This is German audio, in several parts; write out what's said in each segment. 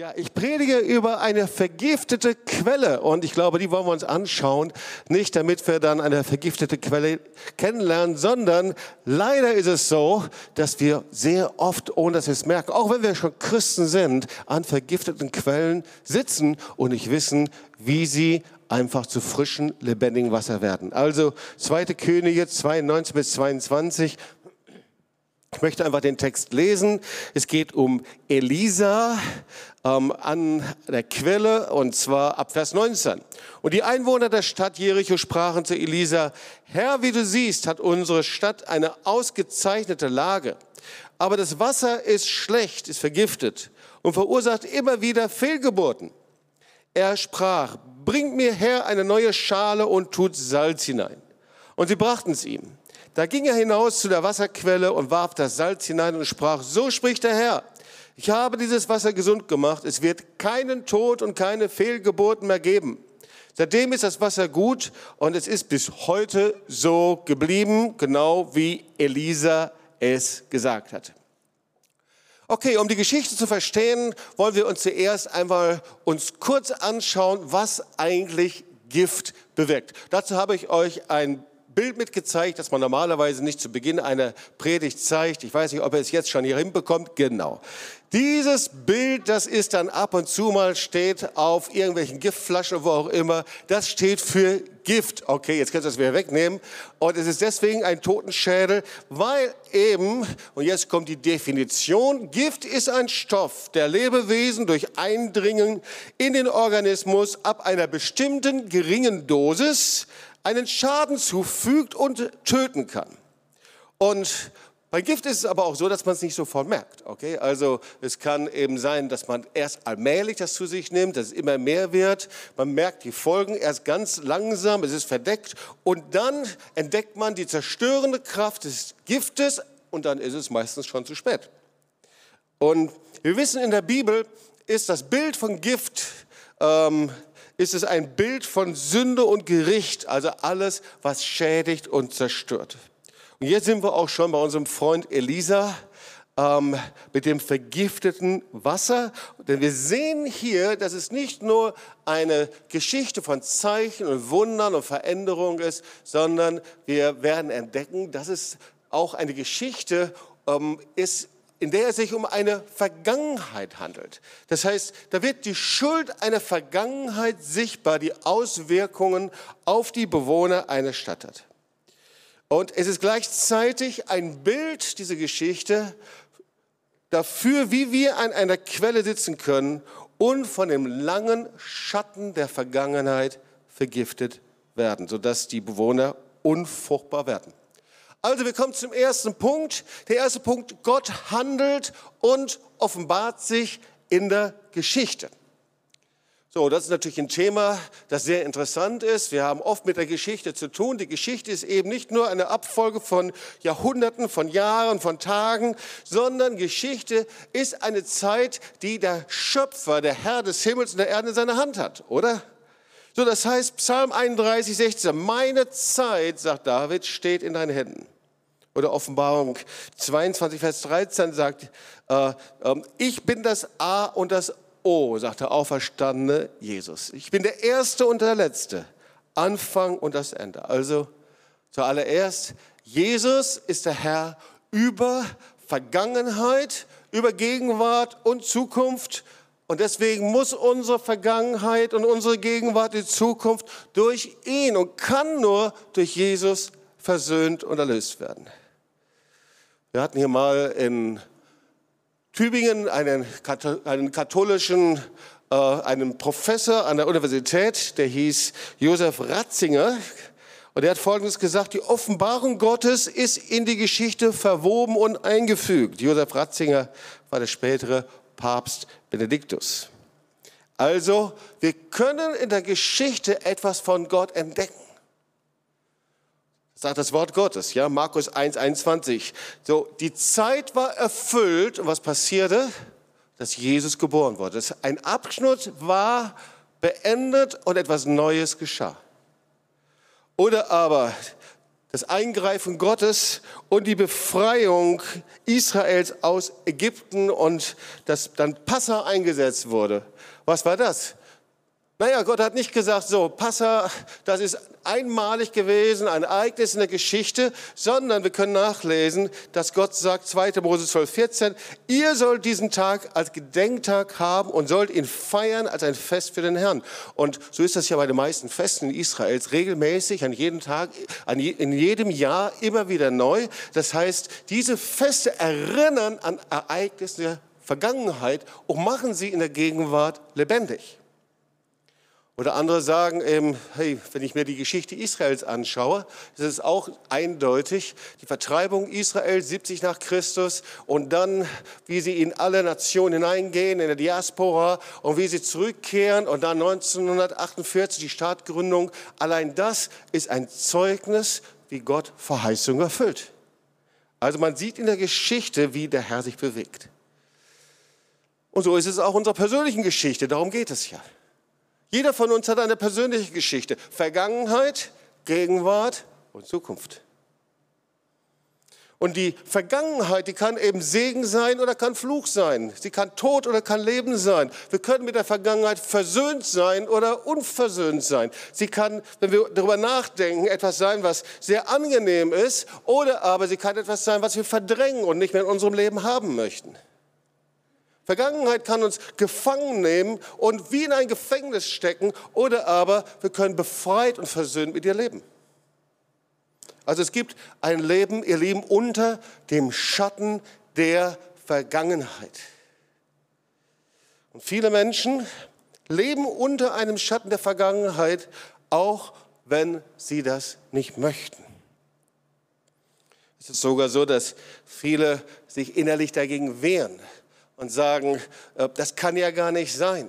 Ja, ich predige über eine vergiftete Quelle und ich glaube, die wollen wir uns anschauen. Nicht damit wir dann eine vergiftete Quelle kennenlernen, sondern leider ist es so, dass wir sehr oft, ohne dass wir es merken, auch wenn wir schon Christen sind, an vergifteten Quellen sitzen und nicht wissen, wie sie einfach zu frischen, lebendigen Wasser werden. Also 2. Könige 2, 19 bis 22. Ich möchte einfach den Text lesen. Es geht um Elisa ähm, an der Quelle und zwar ab Vers 19. Und die Einwohner der Stadt Jericho sprachen zu Elisa, Herr, wie du siehst, hat unsere Stadt eine ausgezeichnete Lage. Aber das Wasser ist schlecht, ist vergiftet und verursacht immer wieder Fehlgeburten. Er sprach, bringt mir her eine neue Schale und tut Salz hinein. Und sie brachten es ihm. Da ging er hinaus zu der Wasserquelle und warf das Salz hinein und sprach, so spricht der Herr, ich habe dieses Wasser gesund gemacht, es wird keinen Tod und keine Fehlgeburten mehr geben. Seitdem ist das Wasser gut und es ist bis heute so geblieben, genau wie Elisa es gesagt hat. Okay, um die Geschichte zu verstehen, wollen wir uns zuerst einmal uns kurz anschauen, was eigentlich Gift bewirkt. Dazu habe ich euch ein Bild mitgezeigt, das man normalerweise nicht zu Beginn einer Predigt zeigt. Ich weiß nicht, ob er es jetzt schon hier hinbekommt. Genau. Dieses Bild, das ist dann ab und zu mal steht auf irgendwelchen Giftflaschen, wo auch immer. Das steht für Gift. Okay, jetzt könnt ihr das wieder wegnehmen. Und es ist deswegen ein Totenschädel, weil eben, und jetzt kommt die Definition, Gift ist ein Stoff, der Lebewesen durch Eindringen in den Organismus ab einer bestimmten geringen Dosis einen Schaden zufügt und töten kann. Und bei Gift ist es aber auch so, dass man es nicht sofort merkt. Okay? Also es kann eben sein, dass man erst allmählich das zu sich nimmt, dass es immer mehr wird. Man merkt die Folgen erst ganz langsam, es ist verdeckt und dann entdeckt man die zerstörende Kraft des Giftes und dann ist es meistens schon zu spät. Und wir wissen in der Bibel ist das Bild von Gift ähm, ist es ein Bild von Sünde und Gericht, also alles, was schädigt und zerstört. Und jetzt sind wir auch schon bei unserem Freund Elisa ähm, mit dem vergifteten Wasser. Denn wir sehen hier, dass es nicht nur eine Geschichte von Zeichen und Wundern und Veränderung ist, sondern wir werden entdecken, dass es auch eine Geschichte ähm, ist, in der es sich um eine Vergangenheit handelt. Das heißt, da wird die Schuld einer Vergangenheit sichtbar, die Auswirkungen auf die Bewohner einer Stadt hat. Und es ist gleichzeitig ein Bild, diese Geschichte, dafür, wie wir an einer Quelle sitzen können und von dem langen Schatten der Vergangenheit vergiftet werden, sodass die Bewohner unfruchtbar werden. Also wir kommen zum ersten Punkt. Der erste Punkt, Gott handelt und offenbart sich in der Geschichte. So, das ist natürlich ein Thema, das sehr interessant ist. Wir haben oft mit der Geschichte zu tun. Die Geschichte ist eben nicht nur eine Abfolge von Jahrhunderten, von Jahren, von Tagen, sondern Geschichte ist eine Zeit, die der Schöpfer, der Herr des Himmels und der Erde in seiner Hand hat, oder? So, das heißt, Psalm 31, 16, meine Zeit, sagt David, steht in deinen Händen. Oder Offenbarung 22, Vers 13 sagt, äh, äh, ich bin das A und das O, sagt der auferstandene Jesus. Ich bin der Erste und der Letzte, Anfang und das Ende. Also zuallererst, Jesus ist der Herr über Vergangenheit, über Gegenwart und Zukunft und deswegen muss unsere Vergangenheit und unsere Gegenwart in Zukunft durch ihn und kann nur durch Jesus versöhnt und erlöst werden. Wir hatten hier mal in Tübingen einen, einen katholischen, äh, einen Professor an der Universität, der hieß Josef Ratzinger. Und er hat Folgendes gesagt, die Offenbarung Gottes ist in die Geschichte verwoben und eingefügt. Josef Ratzinger war der spätere Papst Benediktus. Also, wir können in der Geschichte etwas von Gott entdecken. Sagt das Wort Gottes, ja, Markus 1, 21. So, die Zeit war erfüllt und was passierte? Dass Jesus geboren wurde. Ein Abschnitt war beendet und etwas Neues geschah. Oder aber das Eingreifen Gottes und die Befreiung Israels aus Ägypten und dass dann Passa eingesetzt wurde. Was war das? Naja, Gott hat nicht gesagt, so, Passa, das ist einmalig gewesen, ein Ereignis in der Geschichte, sondern wir können nachlesen, dass Gott sagt, 2. Mose 12, 14, ihr sollt diesen Tag als Gedenktag haben und sollt ihn feiern als ein Fest für den Herrn. Und so ist das ja bei den meisten Festen in Israels regelmäßig, an jedem Tag, an je, in jedem Jahr immer wieder neu. Das heißt, diese Feste erinnern an Ereignisse der Vergangenheit und machen sie in der Gegenwart lebendig. Oder andere sagen eben, hey, wenn ich mir die Geschichte Israels anschaue, ist es auch eindeutig, die Vertreibung Israels 70 nach Christus und dann, wie sie in alle Nationen hineingehen, in der Diaspora und wie sie zurückkehren und dann 1948 die Staatgründung. Allein das ist ein Zeugnis, wie Gott Verheißung erfüllt. Also man sieht in der Geschichte, wie der Herr sich bewegt. Und so ist es auch in unserer persönlichen Geschichte, darum geht es ja. Jeder von uns hat eine persönliche Geschichte. Vergangenheit, Gegenwart und Zukunft. Und die Vergangenheit, die kann eben Segen sein oder kann Fluch sein. Sie kann Tod oder kann Leben sein. Wir können mit der Vergangenheit versöhnt sein oder unversöhnt sein. Sie kann, wenn wir darüber nachdenken, etwas sein, was sehr angenehm ist, oder aber sie kann etwas sein, was wir verdrängen und nicht mehr in unserem Leben haben möchten. Vergangenheit kann uns gefangen nehmen und wie in ein Gefängnis stecken oder aber wir können befreit und versöhnt mit ihr leben. Also es gibt ein Leben, ihr Lieben, unter dem Schatten der Vergangenheit. Und viele Menschen leben unter einem Schatten der Vergangenheit, auch wenn sie das nicht möchten. Es ist sogar so, dass viele sich innerlich dagegen wehren und sagen, äh, das kann ja gar nicht sein.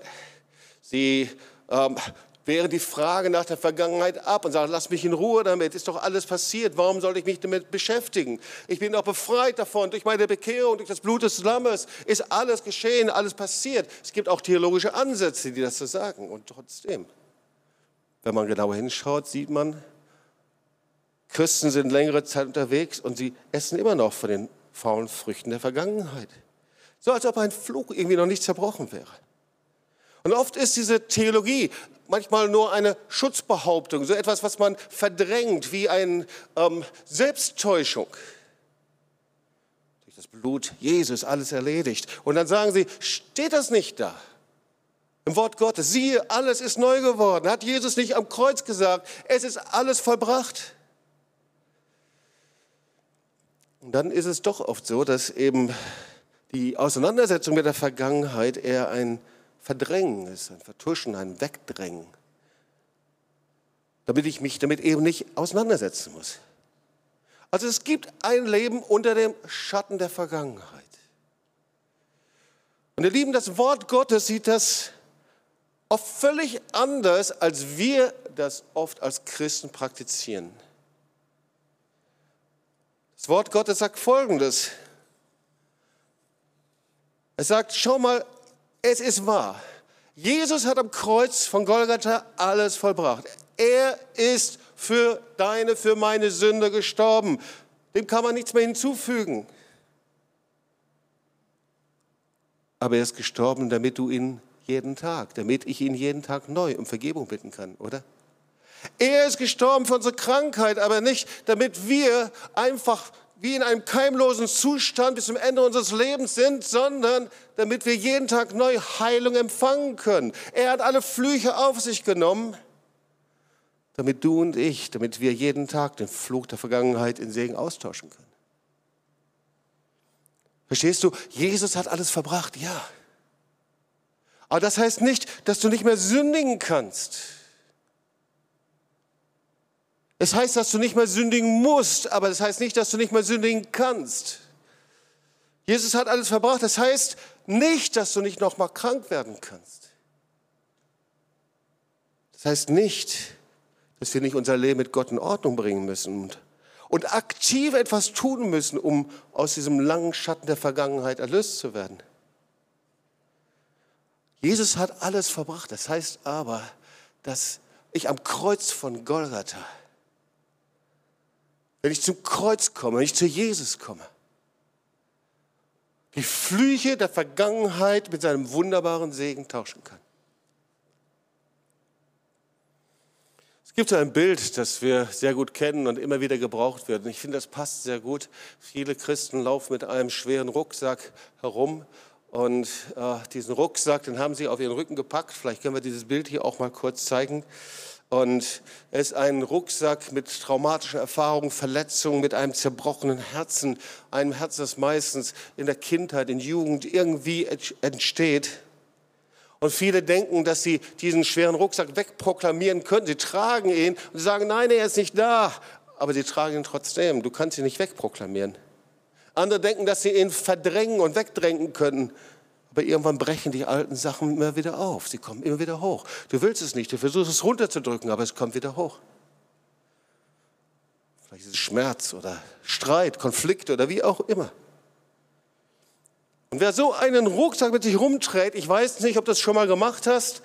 Sie ähm, wehren die Frage nach der Vergangenheit ab und sagen, lass mich in Ruhe damit, ist doch alles passiert, warum soll ich mich damit beschäftigen? Ich bin doch befreit davon, durch meine Bekehrung, durch das Blut des Lammes ist alles geschehen, alles passiert. Es gibt auch theologische Ansätze, die das so sagen und trotzdem, wenn man genauer hinschaut, sieht man, Christen sind längere Zeit unterwegs und sie essen immer noch von den faulen Früchten der Vergangenheit. So als ob ein Fluch irgendwie noch nicht zerbrochen wäre. Und oft ist diese Theologie manchmal nur eine Schutzbehauptung, so etwas, was man verdrängt, wie eine ähm, Selbsttäuschung. Durch das Blut Jesus alles erledigt. Und dann sagen sie, steht das nicht da? Im Wort Gottes, siehe, alles ist neu geworden. Hat Jesus nicht am Kreuz gesagt, es ist alles vollbracht? Und dann ist es doch oft so, dass eben die Auseinandersetzung mit der Vergangenheit eher ein Verdrängen ist, ein Vertuschen, ein Wegdrängen, damit ich mich damit eben nicht auseinandersetzen muss. Also es gibt ein Leben unter dem Schatten der Vergangenheit. Und ihr Lieben, das Wort Gottes sieht das oft völlig anders, als wir das oft als Christen praktizieren. Das Wort Gottes sagt Folgendes. Es sagt, schau mal, es ist wahr. Jesus hat am Kreuz von Golgatha alles vollbracht. Er ist für deine, für meine Sünde gestorben. Dem kann man nichts mehr hinzufügen. Aber er ist gestorben, damit du ihn jeden Tag, damit ich ihn jeden Tag neu um Vergebung bitten kann, oder? Er ist gestorben für unsere Krankheit, aber nicht, damit wir einfach wie in einem keimlosen Zustand bis zum Ende unseres Lebens sind, sondern damit wir jeden Tag neu Heilung empfangen können. Er hat alle Flüche auf sich genommen, damit du und ich, damit wir jeden Tag den Fluch der Vergangenheit in Segen austauschen können. Verstehst du? Jesus hat alles verbracht, ja. Aber das heißt nicht, dass du nicht mehr sündigen kannst. Es heißt, dass du nicht mehr sündigen musst, aber das heißt nicht, dass du nicht mehr sündigen kannst. Jesus hat alles verbracht. Das heißt nicht, dass du nicht noch mal krank werden kannst. Das heißt nicht, dass wir nicht unser Leben mit Gott in Ordnung bringen müssen und, und aktiv etwas tun müssen, um aus diesem langen Schatten der Vergangenheit erlöst zu werden. Jesus hat alles verbracht. Das heißt aber, dass ich am Kreuz von Golgatha wenn ich zum Kreuz komme, wenn ich zu Jesus komme, die Flüche der Vergangenheit mit seinem wunderbaren Segen tauschen kann. Es gibt ein Bild, das wir sehr gut kennen und immer wieder gebraucht wird. Und ich finde, das passt sehr gut. Viele Christen laufen mit einem schweren Rucksack herum. Und äh, diesen Rucksack, den haben sie auf ihren Rücken gepackt. Vielleicht können wir dieses Bild hier auch mal kurz zeigen. Und es ist ein Rucksack mit traumatischen Erfahrungen, Verletzungen, mit einem zerbrochenen Herzen, einem Herz, das meistens in der Kindheit, in Jugend irgendwie entsteht. Und viele denken, dass sie diesen schweren Rucksack wegproklamieren können. Sie tragen ihn und sie sagen, nein, er ist nicht da. Aber sie tragen ihn trotzdem. Du kannst ihn nicht wegproklamieren. Andere denken, dass sie ihn verdrängen und wegdrängen können. Aber irgendwann brechen die alten Sachen immer wieder auf. Sie kommen immer wieder hoch. Du willst es nicht, du versuchst es runterzudrücken, aber es kommt wieder hoch. Vielleicht ist es Schmerz oder Streit, Konflikte oder wie auch immer. Und wer so einen Rucksack mit sich rumträgt, ich weiß nicht, ob du das schon mal gemacht hast.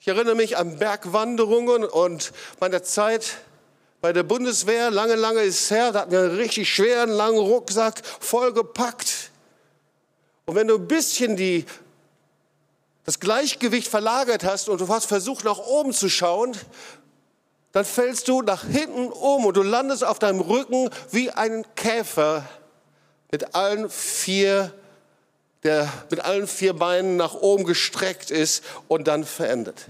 Ich erinnere mich an Bergwanderungen und meine Zeit bei der Bundeswehr, lange, lange ist es her, da hatten wir einen richtig schweren, langen Rucksack vollgepackt. Und wenn du ein bisschen die, das Gleichgewicht verlagert hast und du hast versucht, nach oben zu schauen, dann fällst du nach hinten um und du landest auf deinem Rücken wie ein Käfer mit allen vier, der mit allen vier Beinen nach oben gestreckt ist und dann verendet.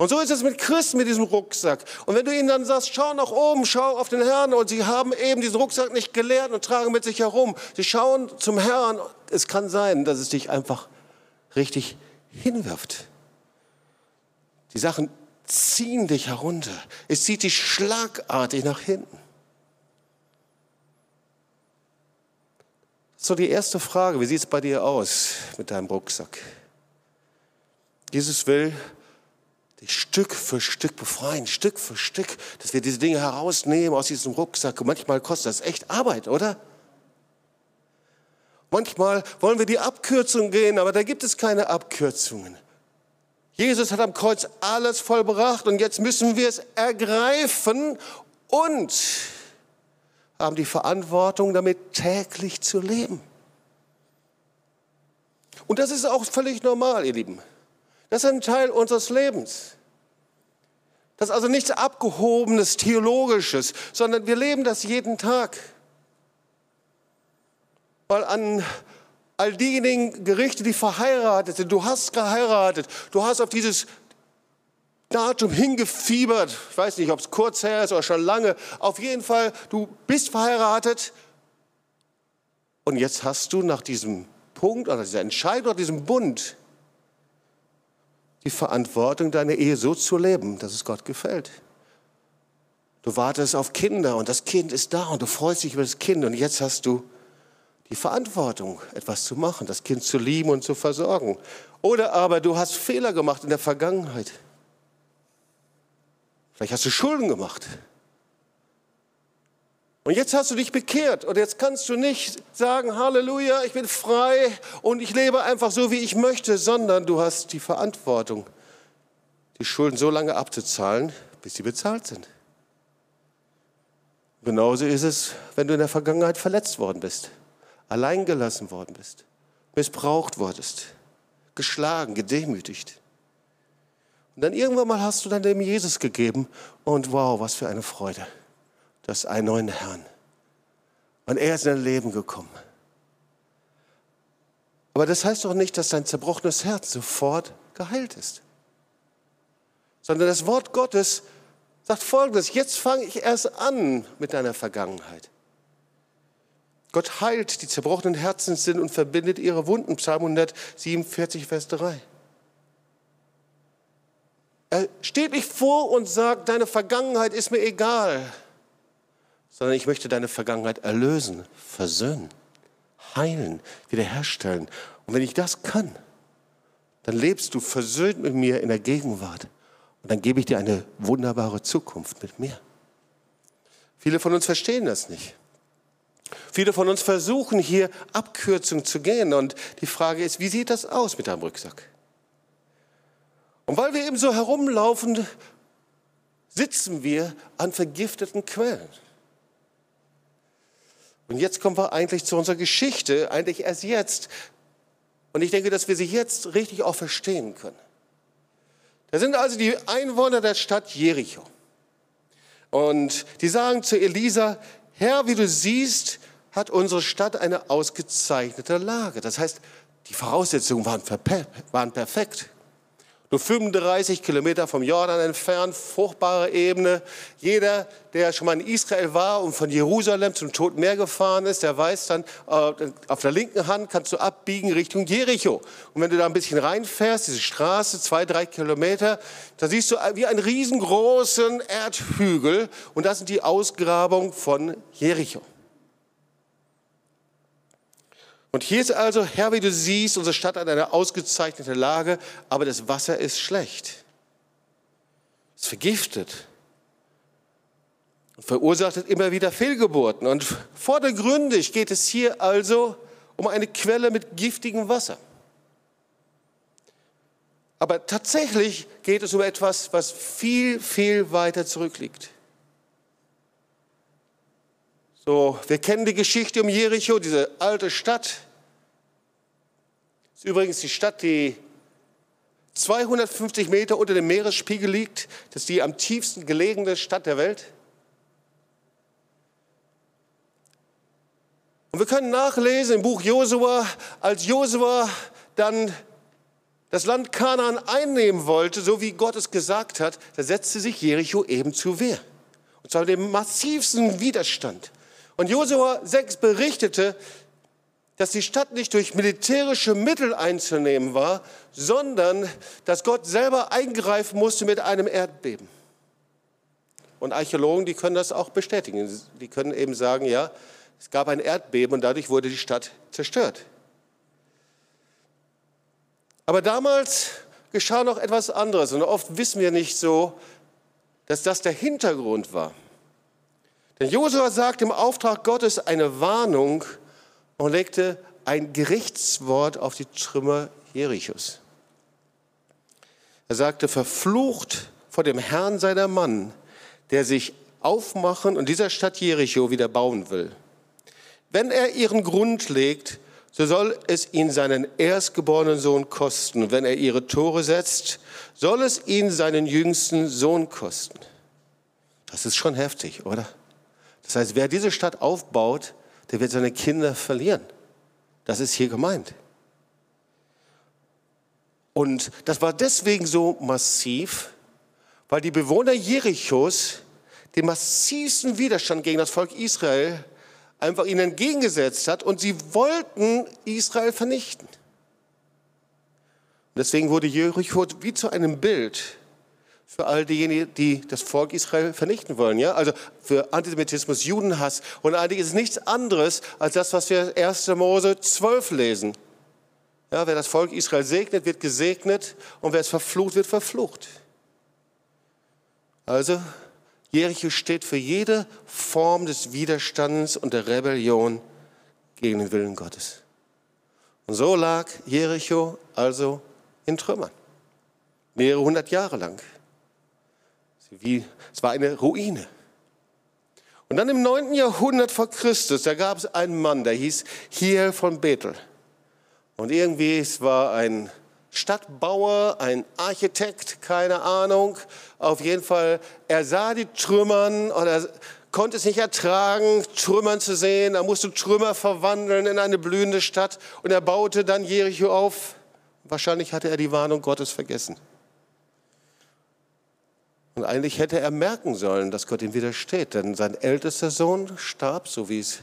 Und so ist es mit Christen mit diesem Rucksack. Und wenn du ihnen dann sagst, schau nach oben, schau auf den Herrn, und sie haben eben diesen Rucksack nicht gelernt und tragen mit sich herum. Sie schauen zum Herrn. Es kann sein, dass es dich einfach richtig hinwirft. Die Sachen ziehen dich herunter. Es zieht dich schlagartig nach hinten. So, die erste Frage, wie sieht es bei dir aus mit deinem Rucksack? Jesus will dich Stück für Stück befreien, Stück für Stück, dass wir diese Dinge herausnehmen aus diesem Rucksack. Und manchmal kostet das echt Arbeit, oder? Manchmal wollen wir die Abkürzung gehen, aber da gibt es keine Abkürzungen. Jesus hat am Kreuz alles vollbracht und jetzt müssen wir es ergreifen und haben die Verantwortung, damit täglich zu leben. Und das ist auch völlig normal, ihr Lieben. Das ist ein Teil unseres Lebens. Das ist also nichts Abgehobenes, Theologisches, sondern wir leben das jeden Tag. Weil an all diejenigen Gerichte, die verheiratet sind, du hast geheiratet, du hast auf dieses Datum hingefiebert. Ich weiß nicht, ob es kurz her ist oder schon lange. Auf jeden Fall, du bist verheiratet. Und jetzt hast du nach diesem Punkt oder dieser Entscheidung, diesem Bund, die Verantwortung, deine Ehe so zu leben, dass es Gott gefällt. Du wartest auf Kinder und das Kind ist da und du freust dich über das Kind und jetzt hast du die Verantwortung, etwas zu machen, das Kind zu lieben und zu versorgen. Oder aber du hast Fehler gemacht in der Vergangenheit. Vielleicht hast du Schulden gemacht. Und jetzt hast du dich bekehrt und jetzt kannst du nicht sagen, Halleluja, ich bin frei und ich lebe einfach so, wie ich möchte, sondern du hast die Verantwortung, die Schulden so lange abzuzahlen, bis sie bezahlt sind. Genauso ist es, wenn du in der Vergangenheit verletzt worden bist, alleingelassen worden bist, missbraucht wurdest, geschlagen, gedemütigt. Und dann irgendwann mal hast du dein Leben Jesus gegeben und wow, was für eine Freude. Du hast einen neuen Herrn. Und er ist in dein Leben gekommen. Aber das heißt doch nicht, dass dein zerbrochenes Herz sofort geheilt ist. Sondern das Wort Gottes sagt folgendes, jetzt fange ich erst an mit deiner Vergangenheit. Gott heilt die zerbrochenen Herzen sind und verbindet ihre Wunden. Psalm 147, Vers 3. Er steht nicht vor und sagt, deine Vergangenheit ist mir egal, sondern ich möchte deine Vergangenheit erlösen, versöhnen, heilen, wiederherstellen. Und wenn ich das kann, dann lebst du versöhnt mit mir in der Gegenwart. Und dann gebe ich dir eine wunderbare Zukunft mit mir. Viele von uns verstehen das nicht. Viele von uns versuchen hier Abkürzung zu gehen. Und die Frage ist, wie sieht das aus mit deinem Rucksack? Und weil wir eben so herumlaufen, sitzen wir an vergifteten Quellen. Und jetzt kommen wir eigentlich zu unserer Geschichte, eigentlich erst jetzt. Und ich denke, dass wir sie jetzt richtig auch verstehen können. Da sind also die Einwohner der Stadt Jericho. Und die sagen zu Elisa, Herr, wie du siehst, hat unsere Stadt eine ausgezeichnete Lage. Das heißt, die Voraussetzungen waren, waren perfekt. Nur 35 Kilometer vom Jordan entfernt, fruchtbare Ebene. Jeder, der schon mal in Israel war und von Jerusalem zum Toten Meer gefahren ist, der weiß dann, äh, auf der linken Hand kannst du abbiegen Richtung Jericho. Und wenn du da ein bisschen reinfährst, diese Straße, zwei, drei Kilometer, da siehst du wie einen riesengroßen Erdhügel. Und das sind die Ausgrabungen von Jericho. Und hier ist also, Herr, wie du siehst, unsere Stadt hat eine ausgezeichnete Lage, aber das Wasser ist schlecht. Es vergiftet und verursacht immer wieder Fehlgeburten. Und vordergründig geht es hier also um eine Quelle mit giftigem Wasser. Aber tatsächlich geht es um etwas, was viel, viel weiter zurückliegt. So, wir kennen die Geschichte um Jericho, diese alte Stadt. Das ist übrigens die Stadt, die 250 Meter unter dem Meeresspiegel liegt. Das ist die am tiefsten gelegene Stadt der Welt. Und wir können nachlesen im Buch Josua, als Josua dann das Land Kanaan einnehmen wollte, so wie Gott es gesagt hat, da setzte sich Jericho eben zur Wehr. Und zwar dem massivsten Widerstand. Und Josua 6 berichtete, dass die Stadt nicht durch militärische Mittel einzunehmen war, sondern dass Gott selber eingreifen musste mit einem Erdbeben. Und Archäologen, die können das auch bestätigen. Die können eben sagen, ja, es gab ein Erdbeben und dadurch wurde die Stadt zerstört. Aber damals geschah noch etwas anderes und oft wissen wir nicht so, dass das der Hintergrund war. Denn Josua sagt im Auftrag Gottes eine Warnung und legte ein Gerichtswort auf die Trümmer Jerichos. Er sagte, verflucht vor dem Herrn seiner Mann, der sich aufmachen und dieser Stadt Jericho wieder bauen will. Wenn er ihren Grund legt, so soll es ihn seinen erstgeborenen Sohn kosten. Wenn er ihre Tore setzt, soll es ihn seinen jüngsten Sohn kosten. Das ist schon heftig, oder? Das heißt, wer diese Stadt aufbaut, der wird seine Kinder verlieren. Das ist hier gemeint. Und das war deswegen so massiv, weil die Bewohner Jerichos den massivsten Widerstand gegen das Volk Israel einfach ihnen entgegengesetzt hat und sie wollten Israel vernichten. Deswegen wurde Jericho wie zu einem Bild für all diejenigen, die das Volk Israel vernichten wollen. Ja? Also für Antisemitismus, Judenhass und eigentlich ist es nichts anderes als das, was wir 1. Mose 12 lesen. Ja, wer das Volk Israel segnet, wird gesegnet und wer es verflucht, wird verflucht. Also Jericho steht für jede Form des Widerstands und der Rebellion gegen den Willen Gottes. Und so lag Jericho also in Trümmern, mehrere hundert Jahre lang. Wie, es war eine Ruine. Und dann im 9. Jahrhundert vor Christus, da gab es einen Mann, der hieß Hiel von Bethel. Und irgendwie, es war ein Stadtbauer, ein Architekt, keine Ahnung. Auf jeden Fall, er sah die Trümmern und er konnte es nicht ertragen, Trümmern zu sehen. Er musste Trümmer verwandeln in eine blühende Stadt und er baute dann Jericho auf. Wahrscheinlich hatte er die Warnung Gottes vergessen. Und eigentlich hätte er merken sollen, dass Gott ihm widersteht, denn sein ältester Sohn starb, so wie es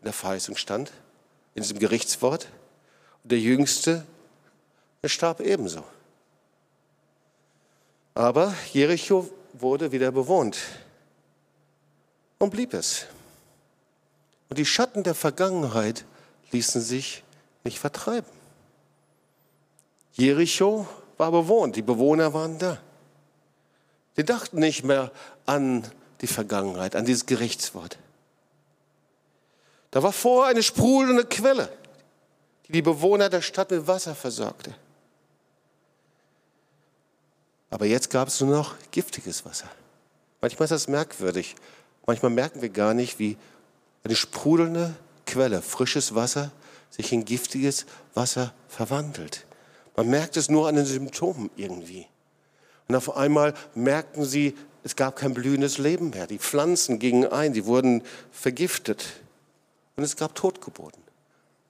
in der Verheißung stand, in diesem Gerichtswort. Und der jüngste, starb ebenso. Aber Jericho wurde wieder bewohnt und blieb es. Und die Schatten der Vergangenheit ließen sich nicht vertreiben. Jericho war bewohnt, die Bewohner waren da. Die dachten nicht mehr an die Vergangenheit, an dieses Gerichtswort. Da war vorher eine sprudelnde Quelle, die die Bewohner der Stadt mit Wasser versorgte. Aber jetzt gab es nur noch giftiges Wasser. Manchmal ist das merkwürdig. Manchmal merken wir gar nicht, wie eine sprudelnde Quelle, frisches Wasser, sich in giftiges Wasser verwandelt. Man merkt es nur an den Symptomen irgendwie. Und auf einmal merkten sie, es gab kein blühendes Leben mehr. Die Pflanzen gingen ein, sie wurden vergiftet. Und es gab Totgeburten.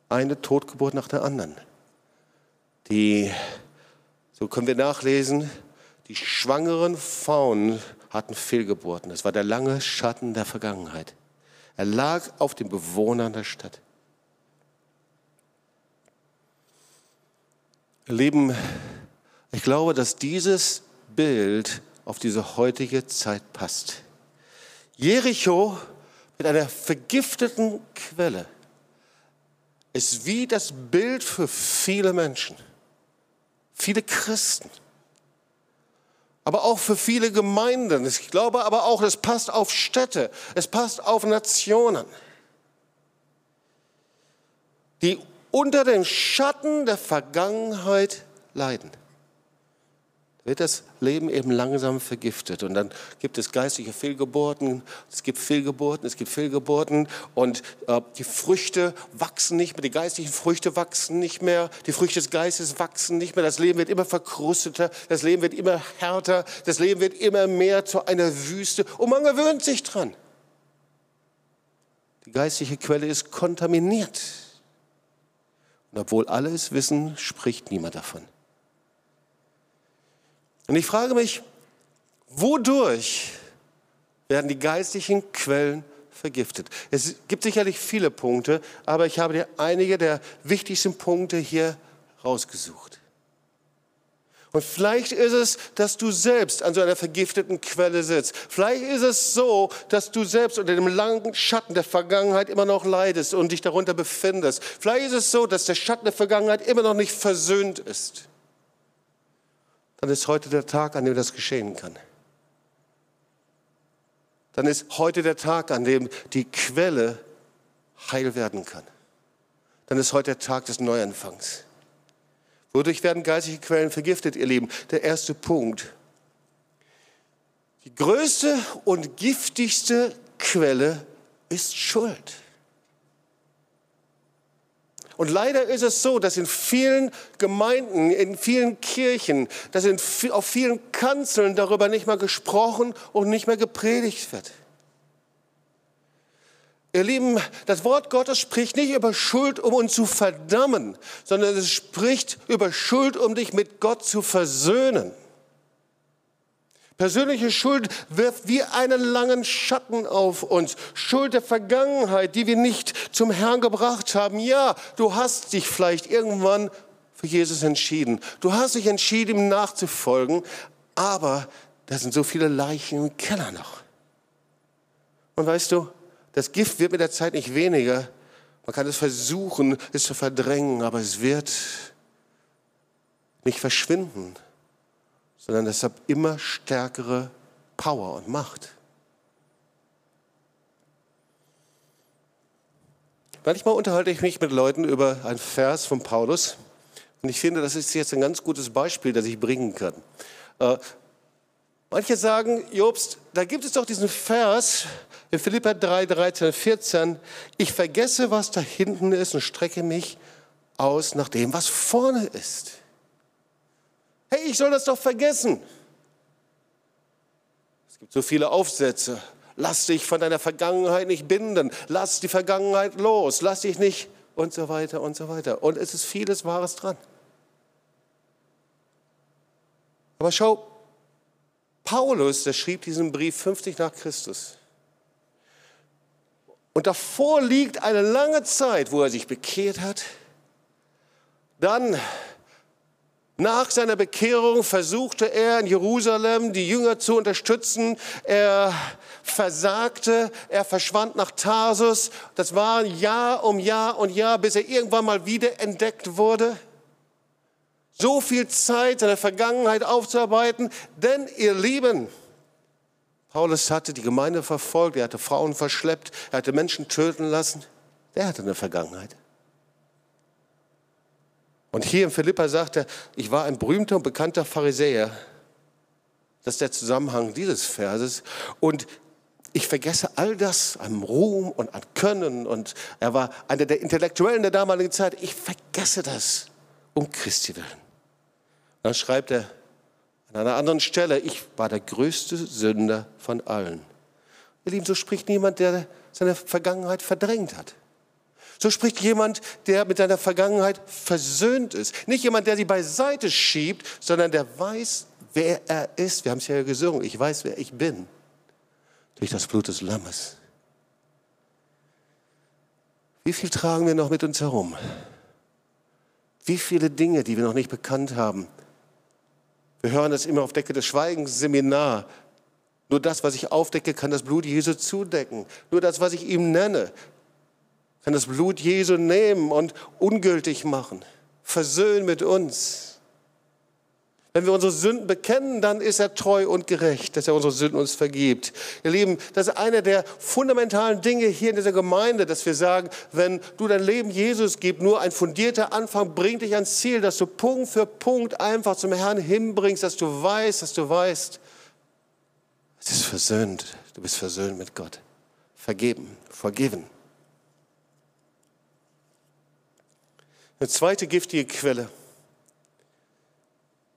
Eine Totgeburt nach der anderen. Die, so können wir nachlesen, die schwangeren Frauen hatten Fehlgeburten. Es war der lange Schatten der Vergangenheit. Er lag auf den Bewohnern der Stadt. Lieben, ich glaube, dass dieses Bild auf diese heutige Zeit passt. Jericho mit einer vergifteten Quelle ist wie das Bild für viele Menschen, viele Christen, aber auch für viele Gemeinden. Ich glaube aber auch, es passt auf Städte, es passt auf Nationen, die unter dem Schatten der Vergangenheit leiden wird das Leben eben langsam vergiftet. Und dann gibt es geistliche Fehlgeburten, es gibt Fehlgeburten, es gibt Fehlgeburten und äh, die Früchte wachsen nicht mehr, die geistlichen Früchte wachsen nicht mehr, die Früchte des Geistes wachsen nicht mehr, das Leben wird immer verkrusteter, das Leben wird immer härter, das Leben wird immer mehr zu einer Wüste und man gewöhnt sich dran. Die geistliche Quelle ist kontaminiert. Und obwohl alle es wissen, spricht niemand davon. Und ich frage mich, wodurch werden die geistlichen Quellen vergiftet? Es gibt sicherlich viele Punkte, aber ich habe dir einige der wichtigsten Punkte hier rausgesucht. Und vielleicht ist es, dass du selbst an so einer vergifteten Quelle sitzt. Vielleicht ist es so, dass du selbst unter dem langen Schatten der Vergangenheit immer noch leidest und dich darunter befindest. Vielleicht ist es so, dass der Schatten der Vergangenheit immer noch nicht versöhnt ist dann ist heute der Tag, an dem das geschehen kann. Dann ist heute der Tag, an dem die Quelle heil werden kann. Dann ist heute der Tag des Neuanfangs. Wodurch werden geistige Quellen vergiftet, ihr Lieben? Der erste Punkt. Die größte und giftigste Quelle ist Schuld. Und leider ist es so, dass in vielen Gemeinden, in vielen Kirchen, dass in, auf vielen Kanzeln darüber nicht mehr gesprochen und nicht mehr gepredigt wird. Ihr Lieben, das Wort Gottes spricht nicht über Schuld, um uns zu verdammen, sondern es spricht über Schuld, um dich mit Gott zu versöhnen. Persönliche Schuld wirft wie einen langen Schatten auf uns. Schuld der Vergangenheit, die wir nicht zum Herrn gebracht haben. Ja, du hast dich vielleicht irgendwann für Jesus entschieden. Du hast dich entschieden, ihm nachzufolgen. Aber da sind so viele Leichen im Keller noch. Und weißt du, das Gift wird mit der Zeit nicht weniger. Man kann es versuchen, es zu verdrängen, aber es wird nicht verschwinden sondern deshalb immer stärkere Power und Macht. Manchmal unterhalte ich mich mit Leuten über einen Vers von Paulus und ich finde, das ist jetzt ein ganz gutes Beispiel, das ich bringen kann. Äh, manche sagen, Jobst, da gibt es doch diesen Vers in Philippa 3, 13, 14, ich vergesse, was da hinten ist und strecke mich aus nach dem, was vorne ist. Hey, ich soll das doch vergessen. Es gibt so viele Aufsätze. Lass dich von deiner Vergangenheit nicht binden. Lass die Vergangenheit los. Lass dich nicht und so weiter und so weiter. Und es ist vieles Wahres dran. Aber schau, Paulus, der schrieb diesen Brief 50 nach Christus. Und davor liegt eine lange Zeit, wo er sich bekehrt hat. Dann nach seiner Bekehrung versuchte er in Jerusalem die Jünger zu unterstützen. Er versagte, er verschwand nach Tarsus. Das war Jahr um Jahr und Jahr, bis er irgendwann mal wieder entdeckt wurde. So viel Zeit, seine Vergangenheit aufzuarbeiten. Denn ihr Lieben, Paulus hatte die Gemeinde verfolgt, er hatte Frauen verschleppt, er hatte Menschen töten lassen. Der hatte eine Vergangenheit. Und hier in Philippa sagt er, ich war ein berühmter und bekannter Pharisäer. Das ist der Zusammenhang dieses Verses. Und ich vergesse all das an Ruhm und an Können und er war einer der Intellektuellen der damaligen Zeit. Ich vergesse das um Christi willen. Dann schreibt er an einer anderen Stelle, ich war der größte Sünder von allen. Ihr Lieben, so spricht niemand, der seine Vergangenheit verdrängt hat. So spricht jemand, der mit seiner Vergangenheit versöhnt ist. Nicht jemand, der sie beiseite schiebt, sondern der weiß, wer er ist. Wir haben es ja gesungen. Ich weiß, wer ich bin. Durch das Blut des Lammes. Wie viel tragen wir noch mit uns herum? Wie viele Dinge, die wir noch nicht bekannt haben. Wir hören das immer auf Decke des Schweigens Seminar. Nur das, was ich aufdecke, kann das Blut Jesu zudecken. Nur das, was ich ihm nenne, kann das Blut Jesu nehmen und ungültig machen. Versöhnen mit uns. Wenn wir unsere Sünden bekennen, dann ist er treu und gerecht, dass er unsere Sünden uns vergibt. Ihr Lieben, das ist eine der fundamentalen Dinge hier in dieser Gemeinde, dass wir sagen, wenn du dein Leben Jesus gibst, nur ein fundierter Anfang bringt dich ans Ziel, dass du Punkt für Punkt einfach zum Herrn hinbringst, dass du weißt, dass du weißt, es ist versöhnt, du bist versöhnt mit Gott. Vergeben, forgiven. Eine zweite giftige Quelle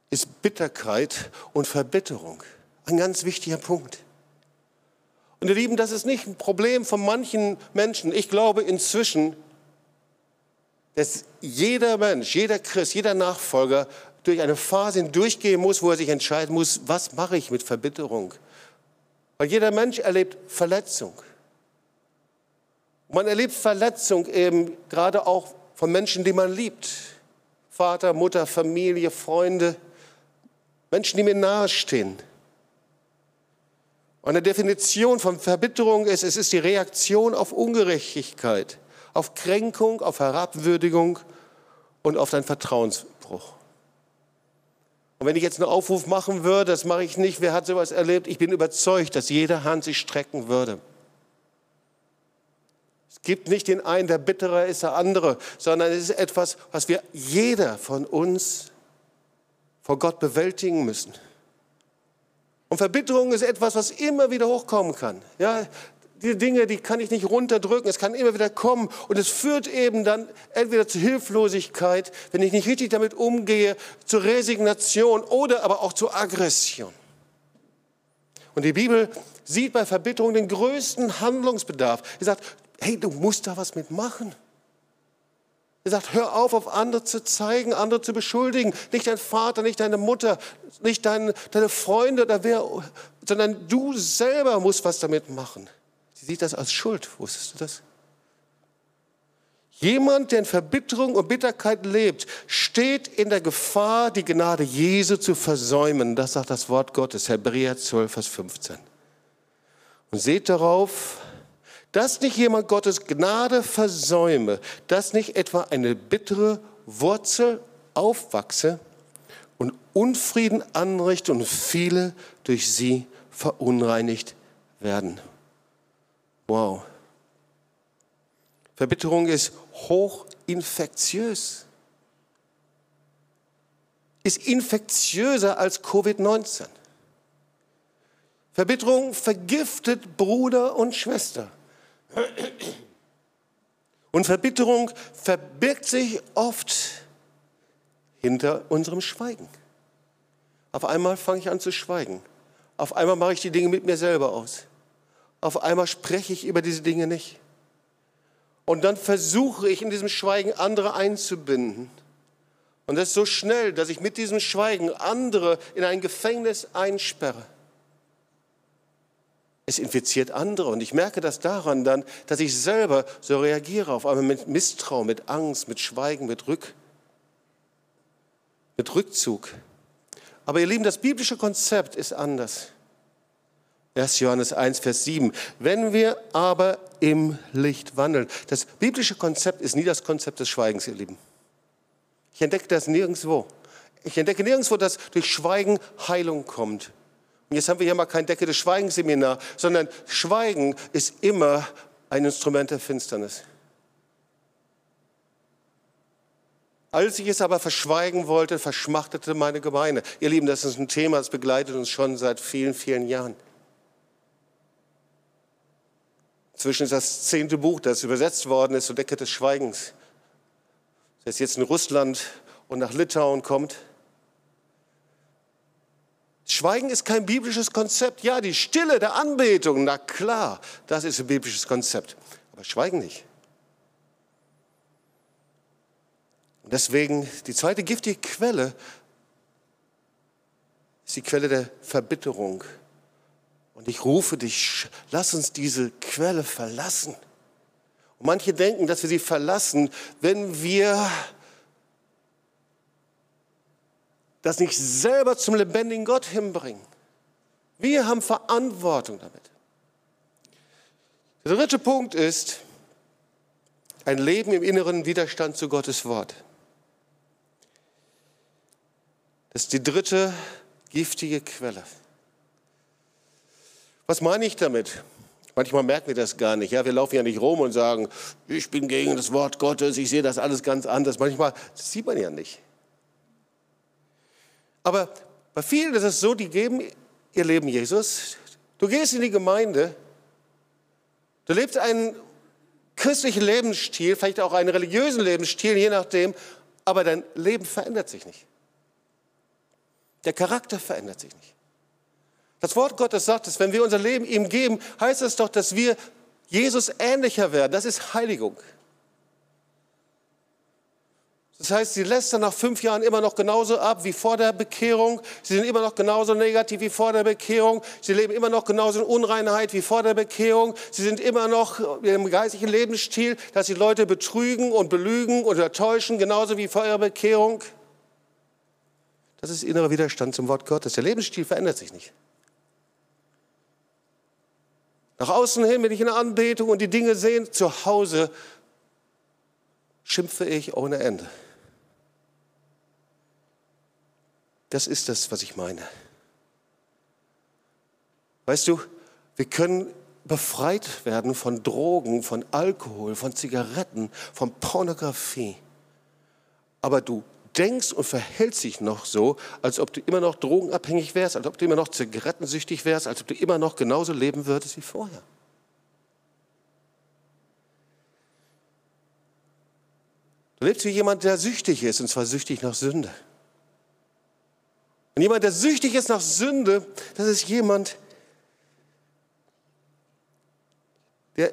ist Bitterkeit und Verbitterung. Ein ganz wichtiger Punkt. Und ihr Lieben, das ist nicht ein Problem von manchen Menschen. Ich glaube inzwischen, dass jeder Mensch, jeder Christ, jeder Nachfolger durch eine Phase hindurchgehen muss, wo er sich entscheiden muss, was mache ich mit Verbitterung? Weil jeder Mensch erlebt Verletzung. Man erlebt Verletzung eben gerade auch von Menschen, die man liebt. Vater, Mutter, Familie, Freunde. Menschen, die mir nahestehen. Eine Definition von Verbitterung ist, es ist die Reaktion auf Ungerechtigkeit, auf Kränkung, auf Herabwürdigung und auf deinen Vertrauensbruch. Und wenn ich jetzt einen Aufruf machen würde, das mache ich nicht, wer hat sowas erlebt? Ich bin überzeugt, dass jede Hand sich strecken würde. Es gibt nicht den einen, der bitterer ist, der andere, sondern es ist etwas, was wir jeder von uns vor Gott bewältigen müssen. Und Verbitterung ist etwas, was immer wieder hochkommen kann. Ja, die Dinge, die kann ich nicht runterdrücken. Es kann immer wieder kommen. Und es führt eben dann entweder zu Hilflosigkeit, wenn ich nicht richtig damit umgehe, zur Resignation oder aber auch zur Aggression. Und die Bibel sieht bei Verbitterung den größten Handlungsbedarf. Sie sagt, hey, du musst da was mitmachen. Er sagt, hör auf, auf andere zu zeigen, andere zu beschuldigen. Nicht dein Vater, nicht deine Mutter, nicht dein, deine Freunde, oder wer, sondern du selber musst was damit machen. Sie sieht das als Schuld. Wusstest du das? Jemand, der in Verbitterung und Bitterkeit lebt, steht in der Gefahr, die Gnade Jesu zu versäumen. Das sagt das Wort Gottes, Hebräer 12, Vers 15. Und seht darauf, dass nicht jemand Gottes Gnade versäume, dass nicht etwa eine bittere Wurzel aufwachse und Unfrieden anrichte und viele durch sie verunreinigt werden. Wow. Verbitterung ist hochinfektiös. Ist infektiöser als Covid-19. Verbitterung vergiftet Bruder und Schwester. Und Verbitterung verbirgt sich oft hinter unserem Schweigen. Auf einmal fange ich an zu schweigen. Auf einmal mache ich die Dinge mit mir selber aus. Auf einmal spreche ich über diese Dinge nicht. Und dann versuche ich in diesem Schweigen andere einzubinden. Und das ist so schnell, dass ich mit diesem Schweigen andere in ein Gefängnis einsperre es infiziert andere. Und ich merke das daran dann, dass ich selber so reagiere, auf einmal mit Misstrauen, mit Angst, mit Schweigen, mit, Rück, mit Rückzug. Aber ihr Lieben, das biblische Konzept ist anders. 1. Johannes 1, Vers 7. Wenn wir aber im Licht wandeln. Das biblische Konzept ist nie das Konzept des Schweigens, ihr Lieben. Ich entdecke das nirgendwo. Ich entdecke nirgendwo, dass durch Schweigen Heilung kommt. Jetzt haben wir hier mal kein Decke des Schweigens-Seminar, sondern Schweigen ist immer ein Instrument der Finsternis. Als ich es aber verschweigen wollte, verschmachtete meine Gemeinde. Ihr Lieben, das ist ein Thema, das begleitet uns schon seit vielen, vielen Jahren. Zwischen ist das zehnte Buch, das übersetzt worden ist, zur Decke des Schweigens, das jetzt in Russland und nach Litauen kommt. Schweigen ist kein biblisches Konzept. Ja, die Stille der Anbetung, na klar, das ist ein biblisches Konzept. Aber Schweigen nicht. Und deswegen die zweite giftige Quelle ist die Quelle der Verbitterung. Und ich rufe dich, lass uns diese Quelle verlassen. Und manche denken, dass wir sie verlassen, wenn wir das nicht selber zum lebendigen Gott hinbringen. Wir haben Verantwortung damit. Der dritte Punkt ist ein Leben im inneren Widerstand zu Gottes Wort. Das ist die dritte giftige Quelle. Was meine ich damit? Manchmal merken wir das gar nicht. Ja, wir laufen ja nicht rum und sagen, ich bin gegen das Wort Gottes, ich sehe das alles ganz anders. Manchmal sieht man ja nicht. Aber bei vielen ist es so, die geben ihr Leben Jesus. Du gehst in die Gemeinde, du lebst einen christlichen Lebensstil, vielleicht auch einen religiösen Lebensstil, je nachdem, aber dein Leben verändert sich nicht. Der Charakter verändert sich nicht. Das Wort Gottes sagt es, wenn wir unser Leben ihm geben, heißt es doch, dass wir Jesus ähnlicher werden. Das ist Heiligung. Das heißt, sie lässt dann nach fünf Jahren immer noch genauso ab wie vor der Bekehrung. Sie sind immer noch genauso negativ wie vor der Bekehrung. Sie leben immer noch genauso in Unreinheit wie vor der Bekehrung. Sie sind immer noch in einem geistlichen Lebensstil, dass sie Leute betrügen und belügen oder täuschen, genauso wie vor ihrer Bekehrung. Das ist innerer Widerstand zum Wort Gottes. Der Lebensstil verändert sich nicht. Nach außen hin bin ich in der Anbetung und die Dinge sehen, zu Hause schimpfe ich ohne Ende. Das ist das, was ich meine. Weißt du, wir können befreit werden von Drogen, von Alkohol, von Zigaretten, von Pornografie. Aber du denkst und verhältst dich noch so, als ob du immer noch drogenabhängig wärst, als ob du immer noch zigarettensüchtig wärst, als ob du immer noch genauso leben würdest wie vorher. Du lebst wie jemand, der süchtig ist, und zwar süchtig nach Sünde. Und jemand, der süchtig ist nach Sünde, das ist jemand, der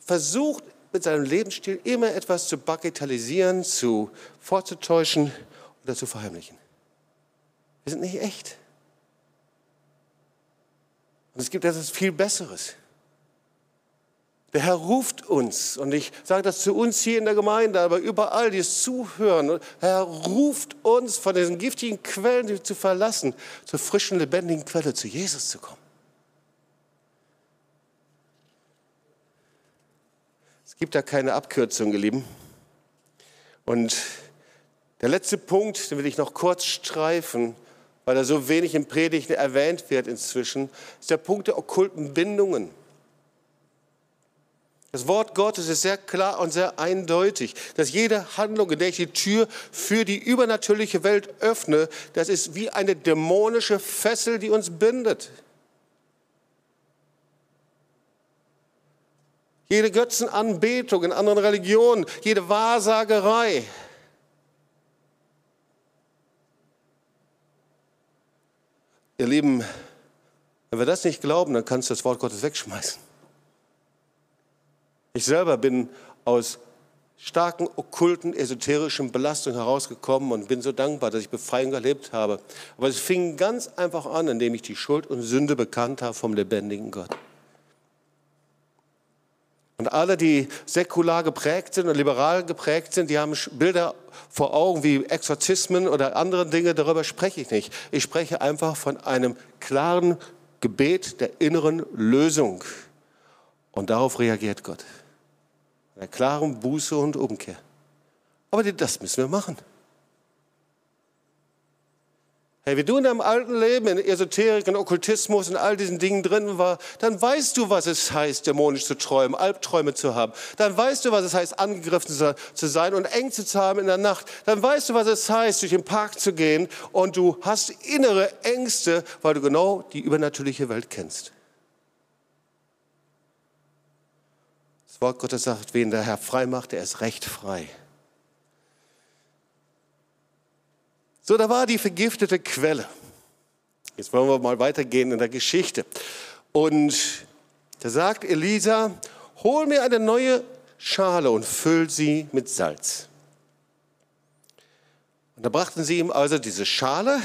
versucht, mit seinem Lebensstil immer etwas zu bagatellisieren, zu vorzutäuschen oder zu verheimlichen. Wir sind nicht echt. Und es gibt etwas viel Besseres. Der Herr ruft uns, und ich sage das zu uns hier in der Gemeinde, aber überall, die es zuhören, der Herr ruft uns von diesen giftigen Quellen zu verlassen, zur frischen, lebendigen Quelle, zu Jesus zu kommen. Es gibt da keine Abkürzung, ihr Lieben. Und der letzte Punkt, den will ich noch kurz streifen, weil er so wenig im Predigten erwähnt wird inzwischen, ist der Punkt der okkulten Bindungen. Das Wort Gottes ist sehr klar und sehr eindeutig, dass jede Handlung, in der ich die Tür für die übernatürliche Welt öffne, das ist wie eine dämonische Fessel, die uns bindet. jede Götzenanbetung in anderen Religionen, jede Wahrsagerei. Ihr Lieben, wenn wir das nicht glauben, dann kannst du das Wort Gottes wegschmeißen. Ich selber bin aus starken, okkulten, esoterischen Belastungen herausgekommen und bin so dankbar, dass ich Befreiung erlebt habe. Aber es fing ganz einfach an, indem ich die Schuld und Sünde bekannt habe vom lebendigen Gott. Und alle, die säkular geprägt sind und liberal geprägt sind, die haben Bilder vor Augen wie Exorzismen oder andere Dinge, darüber spreche ich nicht. Ich spreche einfach von einem klaren Gebet der inneren Lösung. Und darauf reagiert Gott. Einer klaren Buße und Umkehr. Aber das müssen wir machen. Hey, wie du in deinem alten Leben in Esoterik, in Okkultismus, in all diesen Dingen drin war, dann weißt du, was es heißt, dämonisch zu träumen, Albträume zu haben. Dann weißt du, was es heißt, angegriffen zu sein und Ängste zu haben in der Nacht. Dann weißt du, was es heißt, durch den Park zu gehen und du hast innere Ängste, weil du genau die übernatürliche Welt kennst. Wort Gottes sagt, wen der Herr frei macht, der ist recht frei. So, da war die vergiftete Quelle. Jetzt wollen wir mal weitergehen in der Geschichte. Und da sagt Elisa, hol mir eine neue Schale und füll sie mit Salz. Und da brachten sie ihm also diese Schale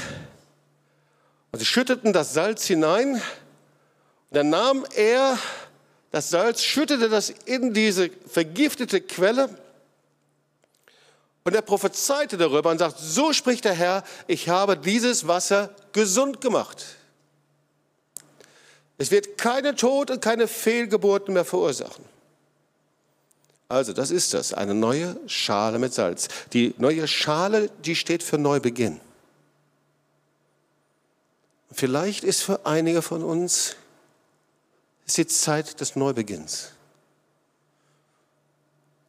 und sie schütteten das Salz hinein. Und dann nahm er das Salz, schüttete das in diese vergiftete Quelle und er prophezeite darüber und sagt, so spricht der Herr, ich habe dieses Wasser gesund gemacht. Es wird keine Tod und keine Fehlgeburten mehr verursachen. Also, das ist das, eine neue Schale mit Salz. Die neue Schale, die steht für Neubeginn. Vielleicht ist für einige von uns ist die Zeit des Neubeginns.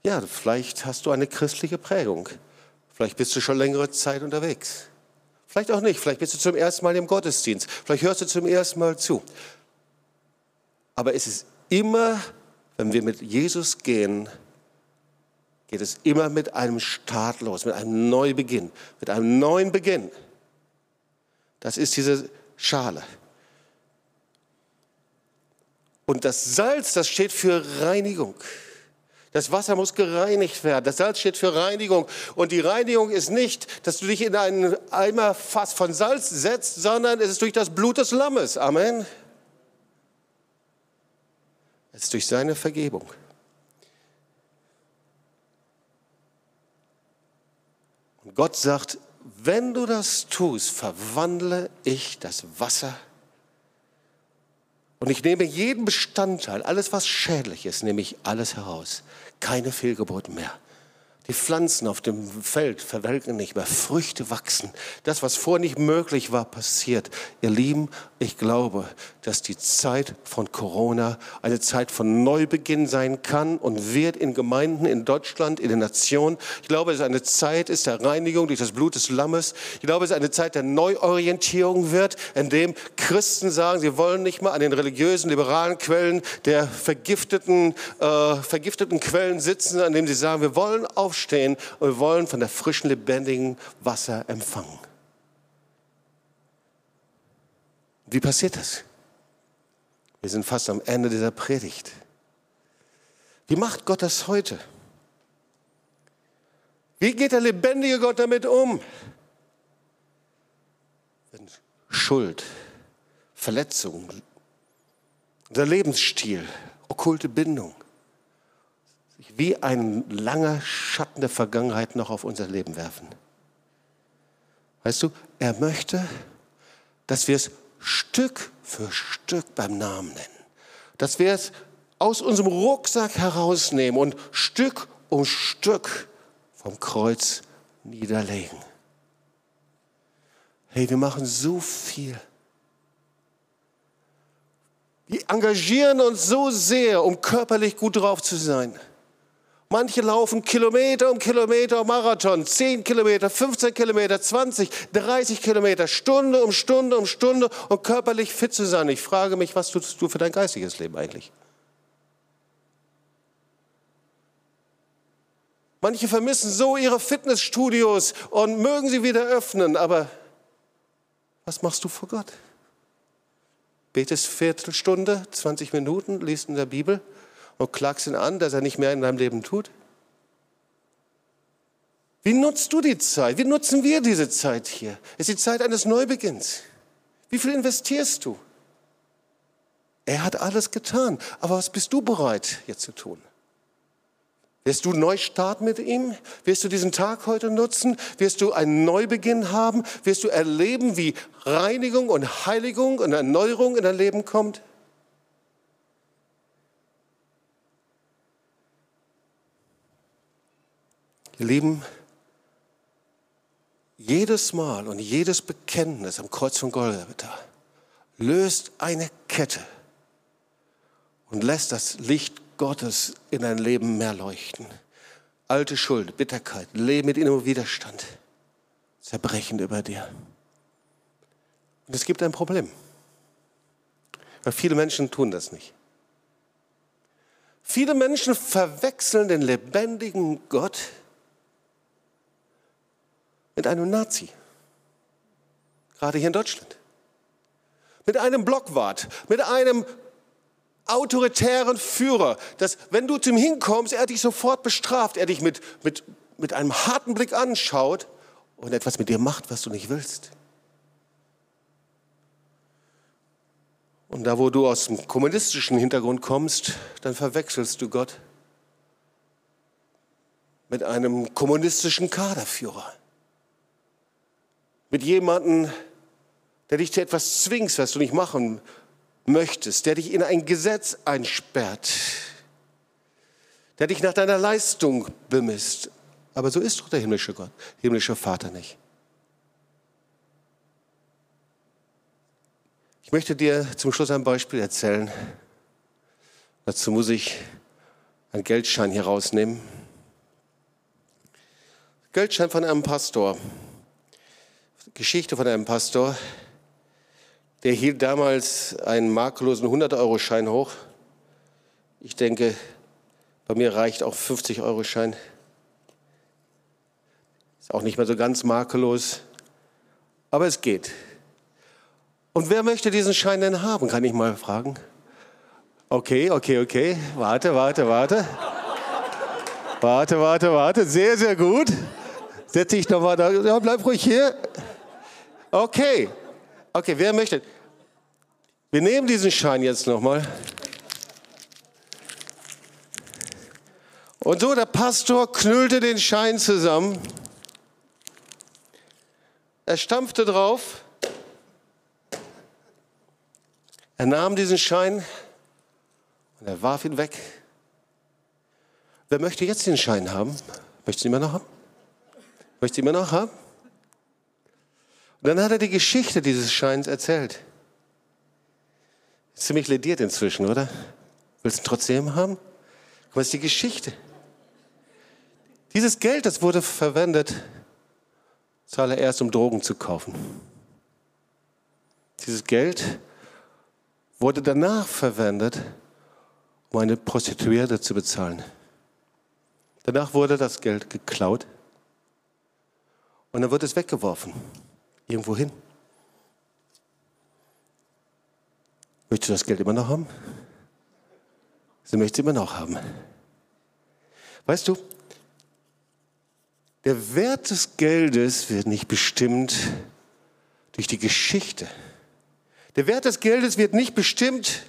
Ja, vielleicht hast du eine christliche Prägung. Vielleicht bist du schon längere Zeit unterwegs. Vielleicht auch nicht. Vielleicht bist du zum ersten Mal im Gottesdienst. Vielleicht hörst du zum ersten Mal zu. Aber es ist immer, wenn wir mit Jesus gehen, geht es immer mit einem Start los, mit einem Neubeginn, mit einem neuen Beginn. Das ist diese Schale. Und das Salz, das steht für Reinigung. Das Wasser muss gereinigt werden. Das Salz steht für Reinigung. Und die Reinigung ist nicht, dass du dich in einen Eimer von Salz setzt, sondern es ist durch das Blut des Lammes. Amen. Es ist durch seine Vergebung. Und Gott sagt, wenn du das tust, verwandle ich das Wasser und ich nehme jeden Bestandteil, alles was schädlich ist, nehme ich alles heraus. Keine Fehlgeburten mehr. Die Pflanzen auf dem Feld verwelken nicht mehr, Früchte wachsen. Das, was vorher nicht möglich war, passiert. Ihr Lieben, ich glaube, dass die Zeit von Corona eine Zeit von Neubeginn sein kann und wird in Gemeinden in Deutschland, in den Nationen. Ich glaube, es ist eine Zeit ist der Reinigung durch das Blut des Lammes. Ich glaube, es ist eine Zeit der Neuorientierung wird, in dem Christen sagen, sie wollen nicht mehr an den religiösen, liberalen Quellen der vergifteten, äh, vergifteten Quellen sitzen, an dem sie sagen, wir wollen auf aufstehen und wir wollen von der frischen, lebendigen Wasser empfangen. Wie passiert das? Wir sind fast am Ende dieser Predigt. Wie macht Gott das heute? Wie geht der lebendige Gott damit um? Wenn Schuld, Verletzung, unser Lebensstil, okkulte Bindung, wie ein langer Schatten der Vergangenheit noch auf unser Leben werfen. Weißt du, er möchte, dass wir es Stück für Stück beim Namen nennen. Dass wir es aus unserem Rucksack herausnehmen und Stück um Stück vom Kreuz niederlegen. Hey, wir machen so viel. Wir engagieren uns so sehr, um körperlich gut drauf zu sein. Manche laufen Kilometer um Kilometer Marathon, 10 Kilometer, 15 Kilometer, 20, 30 Kilometer, Stunde um Stunde um Stunde, um körperlich fit zu sein. Ich frage mich, was tust du für dein geistiges Leben eigentlich? Manche vermissen so ihre Fitnessstudios und mögen sie wieder öffnen, aber was machst du vor Gott? Betest Viertelstunde, 20 Minuten, liest in der Bibel und klagst ihn an, dass er nicht mehr in deinem Leben tut? Wie nutzt du die Zeit? Wie nutzen wir diese Zeit hier? Es ist die Zeit eines Neubeginns. Wie viel investierst du? Er hat alles getan. Aber was bist du bereit jetzt zu tun? Wirst du neu starten mit ihm? Wirst du diesen Tag heute nutzen? Wirst du einen Neubeginn haben? Wirst du erleben, wie Reinigung und Heiligung und Erneuerung in dein Leben kommt? Ihr Lieben, jedes Mal und jedes Bekenntnis am Kreuz von Golgatha löst eine Kette und lässt das Licht Gottes in dein Leben mehr leuchten. Alte Schuld, Bitterkeit, Leben mit innerem Widerstand, zerbrechen über dir. Und es gibt ein Problem, weil viele Menschen tun das nicht. Viele Menschen verwechseln den lebendigen Gott mit einem Nazi. Gerade hier in Deutschland. Mit einem Blockwart, mit einem autoritären Führer, dass wenn du zu ihm hinkommst, er dich sofort bestraft, er dich mit, mit, mit einem harten Blick anschaut und etwas mit dir macht, was du nicht willst. Und da, wo du aus dem kommunistischen Hintergrund kommst, dann verwechselst du Gott mit einem kommunistischen Kaderführer. Mit jemandem, der dich zu etwas zwingt, was du nicht machen möchtest, der dich in ein Gesetz einsperrt, der dich nach deiner Leistung bemisst. Aber so ist doch der himmlische Gott, himmlische Vater nicht. Ich möchte dir zum Schluss ein Beispiel erzählen. Dazu muss ich einen Geldschein hier rausnehmen. Geldschein von einem Pastor. Geschichte von einem Pastor. Der hielt damals einen makellosen 100-Euro-Schein hoch. Ich denke, bei mir reicht auch 50-Euro-Schein. Ist auch nicht mehr so ganz makellos, aber es geht. Und wer möchte diesen Schein denn haben, kann ich mal fragen? Okay, okay, okay. Warte, warte, warte. Warte, warte, warte. Sehr, sehr gut. Setz dich nochmal da. Ja, bleib ruhig hier. Okay. Okay, wer möchte? Wir nehmen diesen Schein jetzt nochmal. Und so, der Pastor knüllte den Schein zusammen. Er stampfte drauf. Er nahm diesen Schein und er warf ihn weg. Wer möchte jetzt den Schein haben? Möchtest du ihn immer noch haben? Möchtest du ihn immer noch haben? Und dann hat er die Geschichte dieses Scheins erzählt. Ziemlich lediert inzwischen, oder? Willst du ihn trotzdem haben? Was ist die Geschichte? Dieses Geld, das wurde verwendet, zuallererst um Drogen zu kaufen. Dieses Geld wurde danach verwendet, um eine Prostituierte zu bezahlen. Danach wurde das Geld geklaut und dann wird es weggeworfen, irgendwo hin. Möchtest du das Geld immer noch haben? Sie möchte es immer noch haben. Weißt du, der Wert des Geldes wird nicht bestimmt durch die Geschichte, der Wert des Geldes wird nicht bestimmt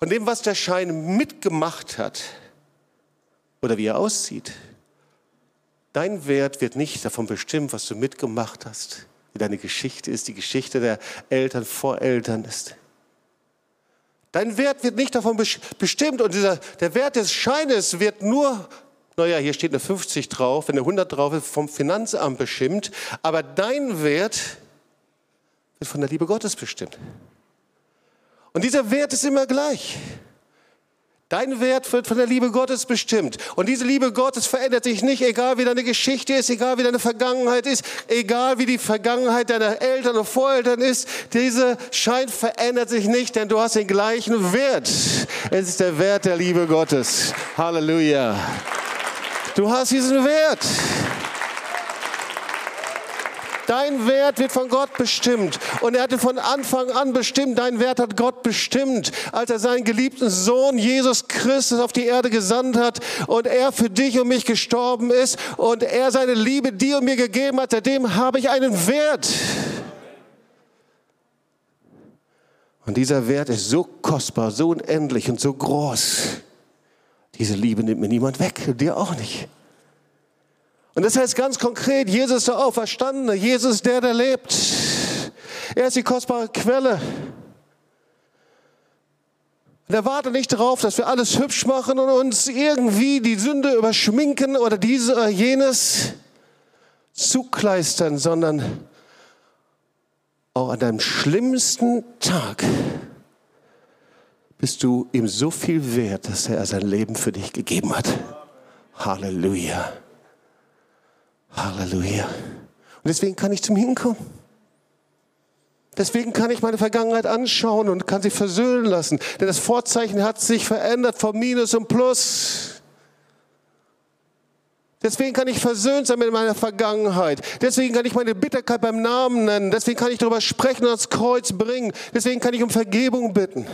von dem, was der Schein mitgemacht hat oder wie er aussieht. Dein Wert wird nicht davon bestimmt, was du mitgemacht hast, wie deine Geschichte ist, die Geschichte der Eltern vor Eltern ist. Dein Wert wird nicht davon bestimmt und dieser, der Wert des Scheines wird nur, naja, hier steht eine 50 drauf, wenn eine 100 drauf ist, vom Finanzamt bestimmt, aber dein Wert wird von der Liebe Gottes bestimmt. Und dieser Wert ist immer gleich. Dein Wert wird von der Liebe Gottes bestimmt. Und diese Liebe Gottes verändert sich nicht, egal wie deine Geschichte ist, egal wie deine Vergangenheit ist, egal wie die Vergangenheit deiner Eltern und Voreltern ist. Dieser Schein verändert sich nicht, denn du hast den gleichen Wert. Es ist der Wert der Liebe Gottes. Halleluja. Du hast diesen Wert. Dein Wert wird von Gott bestimmt. Und er hatte von Anfang an bestimmt, dein Wert hat Gott bestimmt, als er seinen geliebten Sohn Jesus Christus auf die Erde gesandt hat und er für dich und mich gestorben ist und er seine Liebe dir und mir gegeben hat. Seitdem habe ich einen Wert. Und dieser Wert ist so kostbar, so unendlich und so groß. Diese Liebe nimmt mir niemand weg, dir auch nicht. Und das heißt ganz konkret, Jesus ist der Auferstandene, Jesus der, der lebt. Er ist die kostbare Quelle. Und er wartet nicht darauf, dass wir alles hübsch machen und uns irgendwie die Sünde überschminken oder diese oder jenes zukleistern, sondern auch an deinem schlimmsten Tag bist du ihm so viel wert, dass er sein Leben für dich gegeben hat. Halleluja. Halleluja. Und deswegen kann ich zum Hinkommen. Deswegen kann ich meine Vergangenheit anschauen und kann sie versöhnen lassen. Denn das Vorzeichen hat sich verändert von Minus und Plus. Deswegen kann ich versöhnt sein mit meiner Vergangenheit. Deswegen kann ich meine Bitterkeit beim Namen nennen. Deswegen kann ich darüber sprechen und ans Kreuz bringen. Deswegen kann ich um Vergebung bitten.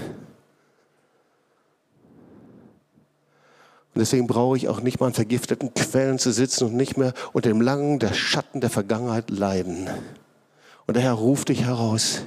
Und deswegen brauche ich auch nicht mal an vergifteten Quellen zu sitzen und nicht mehr unter dem langen der Schatten der Vergangenheit leiden. Und der Herr ruft dich heraus.